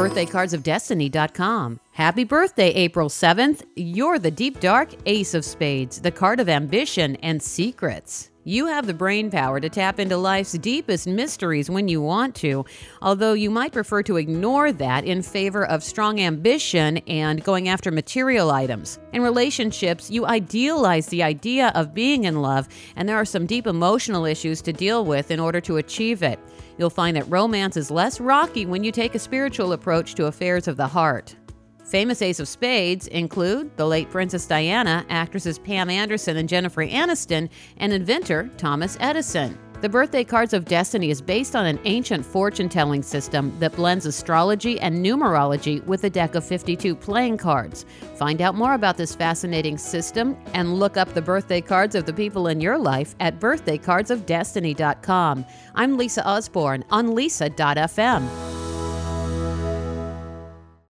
birthdaycardsofdestiny.com. Happy birthday, April 7th. You're the deep dark ace of spades, the card of ambition and secrets. You have the brain power to tap into life's deepest mysteries when you want to, although you might prefer to ignore that in favor of strong ambition and going after material items. In relationships, you idealize the idea of being in love, and there are some deep emotional issues to deal with in order to achieve it. You'll find that romance is less rocky when you take a spiritual approach to affairs of the heart. Famous Ace of Spades include the late Princess Diana, actresses Pam Anderson and Jennifer Aniston, and inventor Thomas Edison. The Birthday Cards of Destiny is based on an ancient fortune telling system that blends astrology and numerology with a deck of 52 playing cards. Find out more about this fascinating system and look up the birthday cards of the people in your life at birthdaycardsofdestiny.com. I'm Lisa Osborne on lisa.fm.